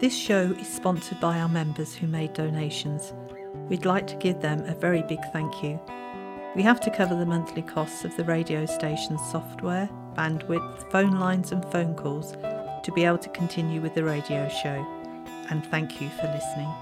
This show is sponsored by our members who made donations. We'd like to give them a very big thank you. We have to cover the monthly costs of the radio station's software, bandwidth, phone lines, and phone calls to be able to continue with the radio show. And thank you for listening.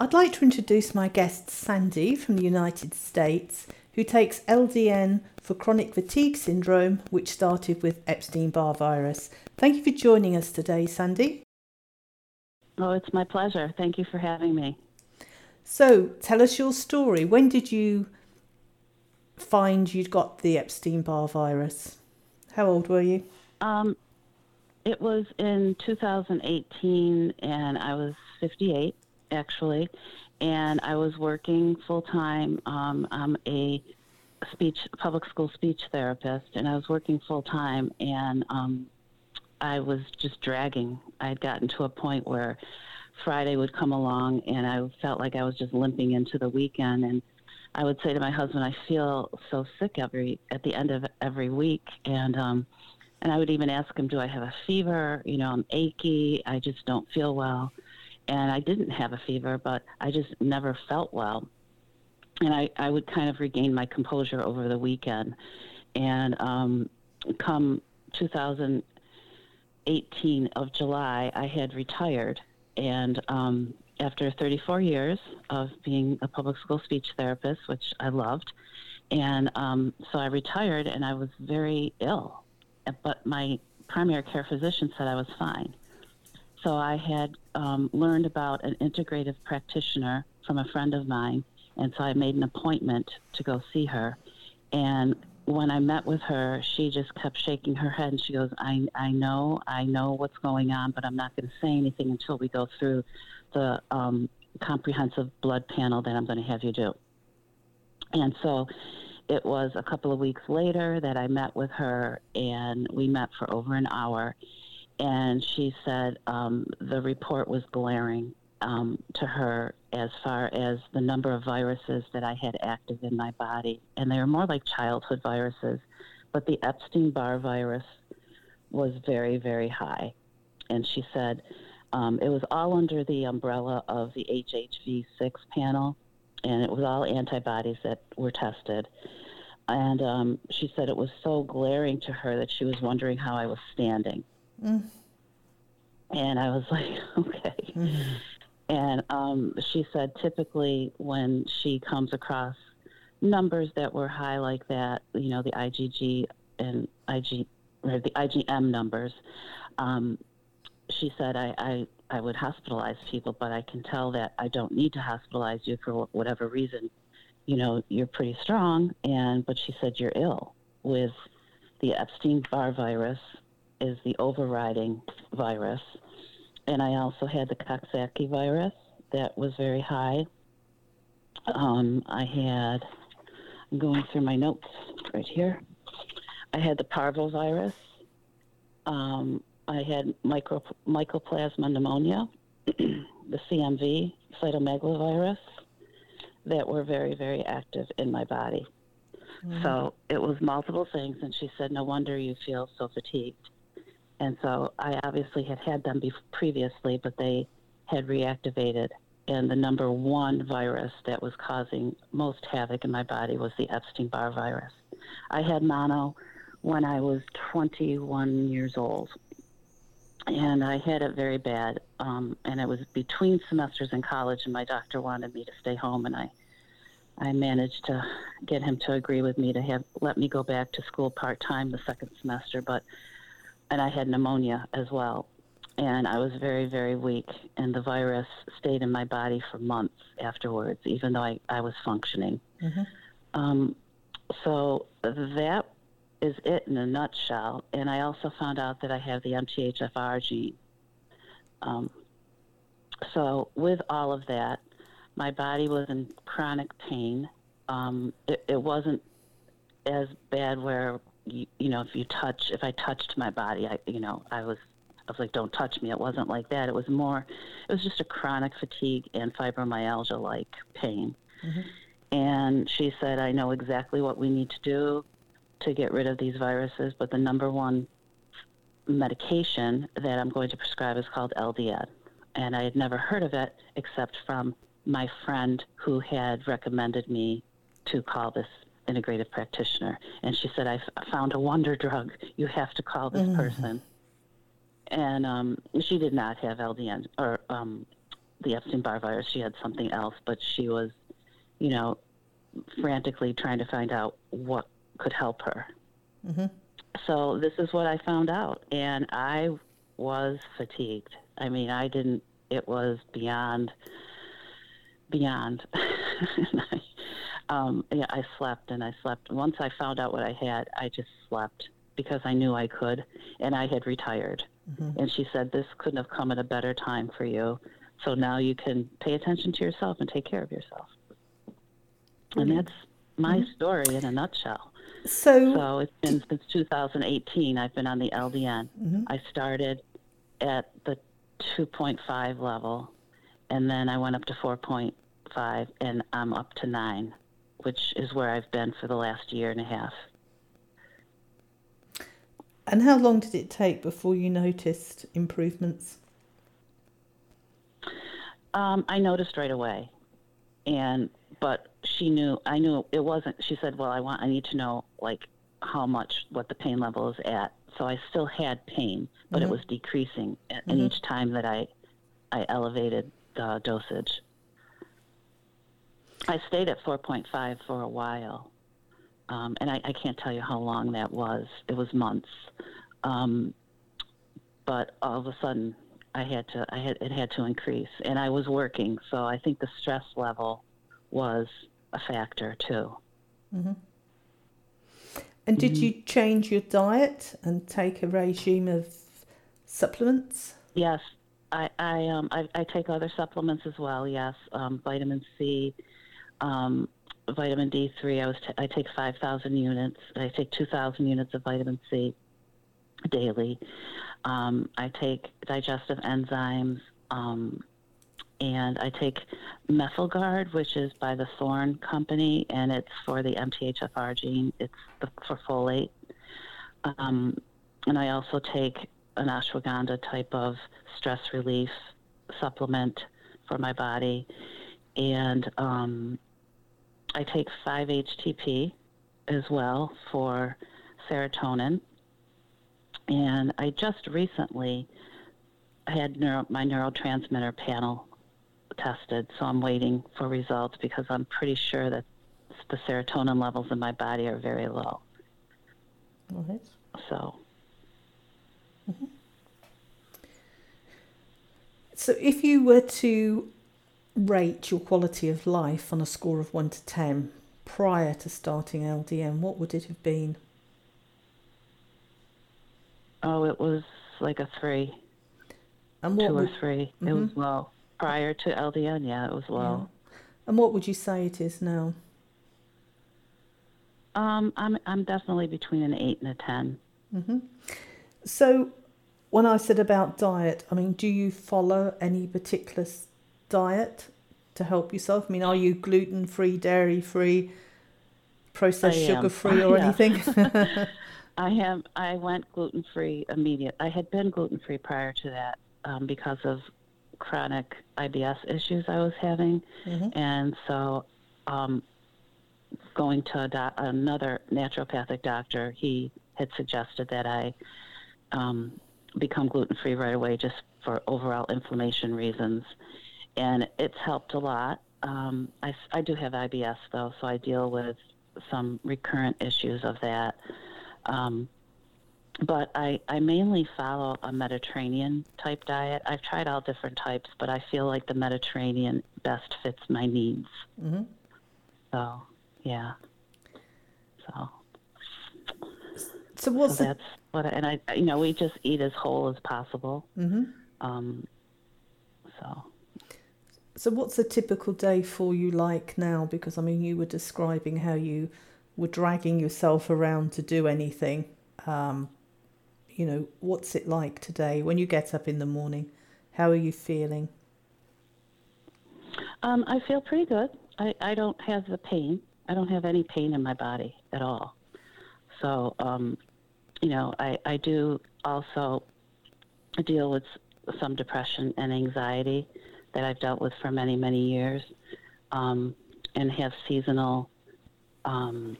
I'd like to introduce my guest Sandy from the United States, who takes LDN for chronic fatigue syndrome, which started with Epstein Barr virus. Thank you for joining us today, Sandy. Oh, it's my pleasure. Thank you for having me. So, tell us your story. When did you find you'd got the Epstein Barr virus? How old were you? Um, it was in 2018, and I was 58, actually, and I was working full time. Um, I'm a speech public school speech therapist, and I was working full time, and um, I was just dragging. I had gotten to a point where Friday would come along, and I felt like I was just limping into the weekend, and I would say to my husband, "I feel so sick every at the end of every week," and um, and I would even ask him, "Do I have a fever? You know, I'm achy. I just don't feel well." And I didn't have a fever, but I just never felt well. And I, I would kind of regain my composure over the weekend. And um, come 2018 of July, I had retired. And um, after 34 years of being a public school speech therapist, which I loved, and um, so I retired and I was very ill. But my primary care physician said I was fine. So I had um, learned about an integrative practitioner from a friend of mine, and so I made an appointment to go see her. And when I met with her, she just kept shaking her head, and she goes, "I I know, I know what's going on, but I'm not going to say anything until we go through the um, comprehensive blood panel that I'm going to have you do." And so it was a couple of weeks later that I met with her, and we met for over an hour and she said um, the report was glaring um, to her as far as the number of viruses that I had active in my body, and they were more like childhood viruses, but the Epstein Barr virus was very, very high. And she said um, it was all under the umbrella of the HHV6 panel, and it was all antibodies that were tested. And um, she said it was so glaring to her that she was wondering how I was standing. Mm. And I was like, okay. Mm-hmm. And um, she said typically when she comes across numbers that were high like that, you know, the IgG and IG or the IgM numbers, um, she said I, I I would hospitalize people, but I can tell that I don't need to hospitalize you for whatever reason. You know, you're pretty strong, and but she said you're ill with the Epstein Barr virus is the overriding virus. And I also had the Coxsackie virus that was very high. Um, I had, I'm going through my notes right here. I had the parvovirus. Um, I had micro, mycoplasma pneumonia, the CMV, cytomegalovirus, that were very, very active in my body. Mm. So it was multiple things, and she said, No wonder you feel so fatigued. And so I obviously had had them be- previously, but they had reactivated. And the number one virus that was causing most havoc in my body was the Epstein Barr virus. I had mono when I was 21 years old. And I had it very bad. Um, and it was between semesters in college, and my doctor wanted me to stay home. And I, I managed to get him to agree with me to have let me go back to school part time the second semester. But and I had pneumonia as well. And I was very, very weak, and the virus stayed in my body for months afterwards, even though I, I was functioning. Mm-hmm. Um, so that is it in a nutshell. And I also found out that I have the MTHFR gene. um, so with all of that, my body was in chronic pain. Um, it, it wasn't as bad where you, you know if you touch if I touched my body, I you know I was I was like don't touch me. It wasn't like that. It was more it was just a chronic fatigue and fibromyalgia like pain. Mm-hmm. And she said, I know exactly what we need to do to get rid of these viruses, but the number one medication that I'm going to prescribe is called LDN. And I had never heard of it except from my friend who had recommended me to call this integrative practitioner. And she said, I f- found a wonder drug. You have to call this mm-hmm. person. And um, she did not have LDN or um, the Epstein Barr virus. She had something else, but she was, you know, frantically trying to find out what could help her. Mm-hmm. So this is what I found out. And I was fatigued. I mean, I didn't, it was beyond, beyond. I, um, yeah, I slept and I slept. Once I found out what I had, I just slept because I knew I could, and I had retired. Mm-hmm. And she said, This couldn't have come at a better time for you. So now you can pay attention to yourself and take care of yourself. Mm-hmm. And that's my mm-hmm. story in a nutshell. So, so it's been since 2018. I've been on the LDN. Mm-hmm. I started at the 2.5 level, and then I went up to 4.5, and I'm up to nine, which is where I've been for the last year and a half. And how long did it take before you noticed improvements? Um, I noticed right away, and but she knew I knew it wasn't. She said, "Well, I want I need to know like how much what the pain level is at." So I still had pain, but mm-hmm. it was decreasing, and mm-hmm. each time that I I elevated the dosage. I stayed at 4.5 for a while, um, and I, I, can't tell you how long that was. It was months, um, but all of a sudden, I had to. I had it had to increase, and I was working, so I think the stress level was a factor too. Mm-hmm. And did mm-hmm. you change your diet and take a regime of supplements? Yes, I I um I, I take other supplements as well. Yes, um, vitamin C, um, vitamin D three. I was t- I take five thousand units. I take two thousand units of vitamin C daily. Um, I take digestive enzymes. Um, and I take Methylguard, which is by the Thorne Company, and it's for the MTHFR gene. It's the, for folate. Um, and I also take an ashwagandha type of stress relief supplement for my body. And um, I take 5-HTP as well for serotonin. And I just recently had neuro, my neurotransmitter panel tested, so I'm waiting for results because I'm pretty sure that the serotonin levels in my body are very low. Right. So. Mm-hmm. So, if you were to rate your quality of life on a score of 1 to 10 prior to starting LDN, what would it have been? Oh, it was like a 3. And what Two would... or 3. Mm-hmm. It was low prior to LDN, yeah, it was low. Yeah. And what would you say it is now? Um, I'm I'm definitely between an eight and a 10 mm-hmm. So, when I said about diet, I mean, do you follow any particular diet to help yourself? I mean, are you gluten free, dairy free, processed sugar free, or anything? I have. I went gluten free immediate. I had been gluten free prior to that um, because of chronic IBS issues I was having, mm-hmm. and so um, going to do- another naturopathic doctor, he had suggested that I um, become gluten free right away, just for overall inflammation reasons, and it's helped a lot. Um, I, I do have IBS though, so I deal with some recurrent issues of that. Um, but I, I mainly follow a Mediterranean type diet. I've tried all different types, but I feel like the Mediterranean best fits my needs. Mm-hmm. So, yeah. So. So what's so that's what, I, and I, you know, we just eat as whole as possible. Mm-hmm. Um, So, what's a typical day for you like now? Because I mean, you were describing how you were dragging yourself around to do anything. Um, you know, what's it like today when you get up in the morning? How are you feeling? Um, I feel pretty good. I, I don't have the pain. I don't have any pain in my body at all. So, um, you know, I, I do also deal with some depression and anxiety that I've dealt with for many, many years um, and have seasonal um,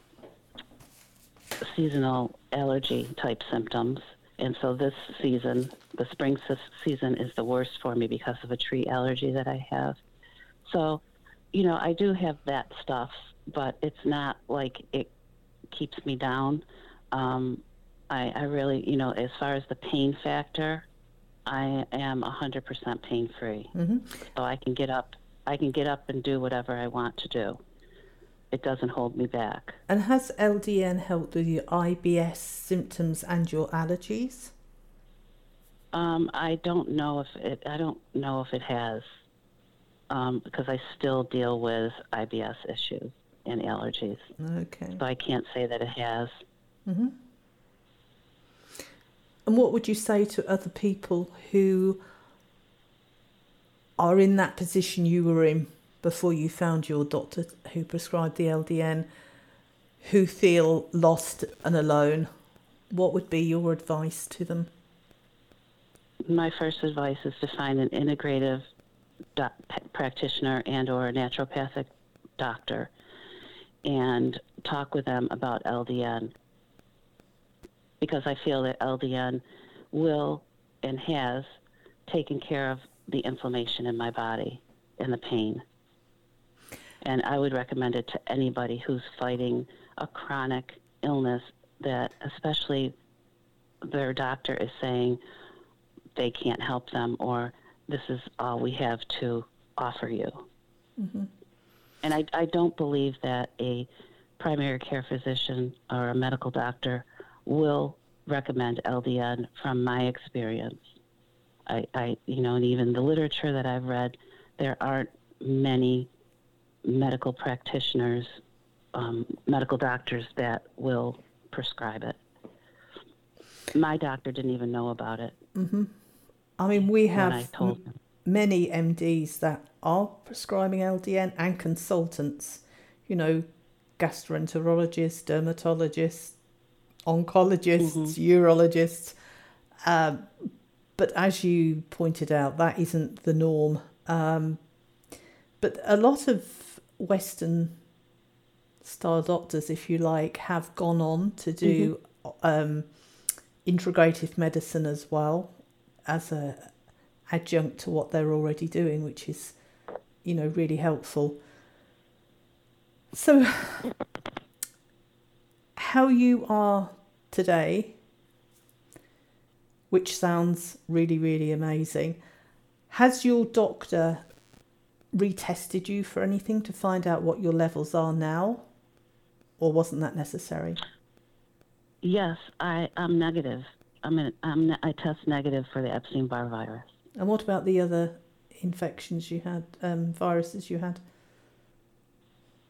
seasonal allergy type symptoms. And so this season, the spring season, is the worst for me because of a tree allergy that I have. So, you know, I do have that stuff, but it's not like it keeps me down. Um, I, I really, you know, as far as the pain factor, I am 100% pain free. Mm-hmm. So I can get up, I can get up and do whatever I want to do. It doesn't hold me back. And has LDN helped with your IBS symptoms and your allergies? Um, I don't know if it. I don't know if it has, um, because I still deal with IBS issues and allergies. Okay. So I can't say that it has. Mm-hmm. And what would you say to other people who are in that position you were in before you found your doctor who prescribed the LDN, who feel lost and alone? What would be your advice to them? My first advice is to find an integrative doc- practitioner and or a naturopathic doctor and talk with them about LDN because I feel that LDN will and has taken care of the inflammation in my body and the pain. And I would recommend it to anybody who's fighting a chronic illness that, especially their doctor is saying they can't help them or this is all we have to offer you. Mm-hmm. And I, I don't believe that a primary care physician or a medical doctor will recommend LDN from my experience. I, I, you know, and even the literature that I've read, there aren't many medical practitioners, um, medical doctors that will prescribe it. My doctor didn't even know about it. Mm-hmm. I mean, we have m- many MDs that are prescribing LDN and consultants, you know, gastroenterologists, dermatologists, oncologists, mm-hmm. urologists. Um, but as you pointed out, that isn't the norm. Um, but a lot of Western style doctors, if you like, have gone on to do mm-hmm. um, integrative medicine as well as a adjunct to what they're already doing, which is, you know, really helpful. So, how you are today, which sounds really, really amazing. Has your doctor retested you for anything to find out what your levels are now? Or wasn't that necessary? Yes, I, I'm negative. I'm, in, I'm I test negative for the Epstein Barr virus. And what about the other infections you had, um, viruses you had?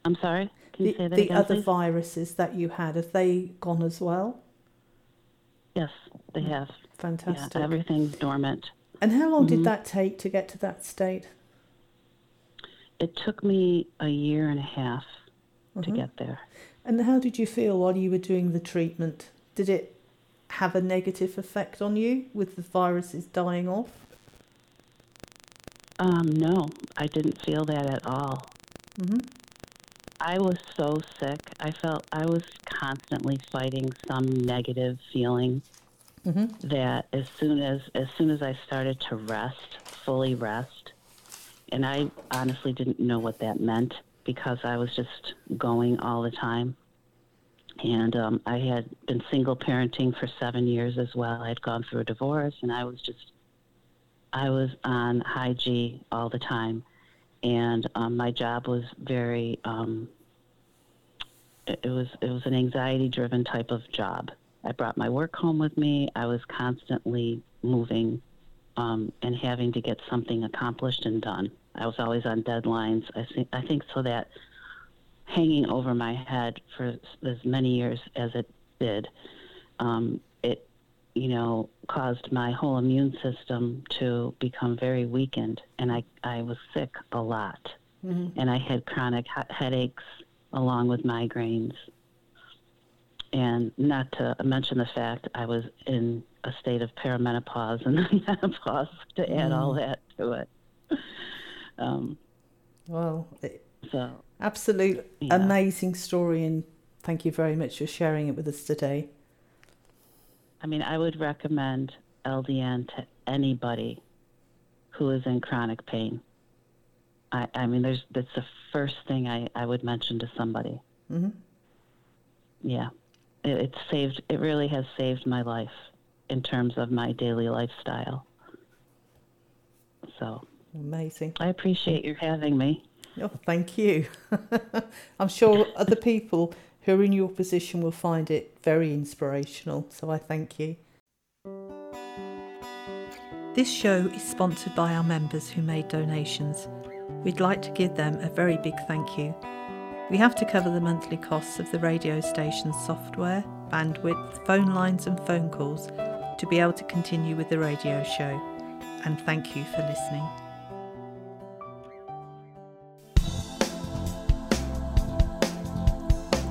I'm sorry. Can you the, say that the again, other please? viruses that you had have they gone as well? Yes, they mm, have. Fantastic. Yeah, everything's dormant. And how long mm-hmm. did that take to get to that state? It took me a year and a half to mm-hmm. get there. And how did you feel while you were doing the treatment? Did it have a negative effect on you with the viruses dying off? Um, no, I didn't feel that at all. Mm-hmm. I was so sick. I felt I was constantly fighting some negative feeling mm-hmm. that as soon as as soon as I started to rest, fully rest, and I honestly didn't know what that meant because I was just going all the time. And um, I had been single parenting for seven years as well. I'd gone through a divorce, and I was just, I was on high G all the time and um, my job was very um, it, was it was an anxiety driven type of job. I brought my work home with me. I was constantly moving um, and having to get something accomplished and done. I was always on deadlines. I think I think so that hanging over my head for as many years as it did, um, it you know caused my whole immune system to become very weakened, and I I was sick a lot, mm-hmm. and I had chronic headaches along with migraines. And not to mention the fact I was in a state of perimenopause and menopause to add mm. all that to it. Um, well, so absolute yeah. amazing story, and thank you very much for sharing it with us today. I mean, I would recommend LDN to anybody who is in chronic pain. I, I mean, there's that's the first thing I, I would mention to somebody. Mm-hmm. Yeah, it, it saved. It really has saved my life in terms of my daily lifestyle. So amazing. I appreciate you having me. Oh, thank you. I'm sure other people who are in your position will find it very inspirational. So I thank you. This show is sponsored by our members who made donations. We'd like to give them a very big thank you. We have to cover the monthly costs of the radio station's software, bandwidth, phone lines, and phone calls to be able to continue with the radio show. And thank you for listening.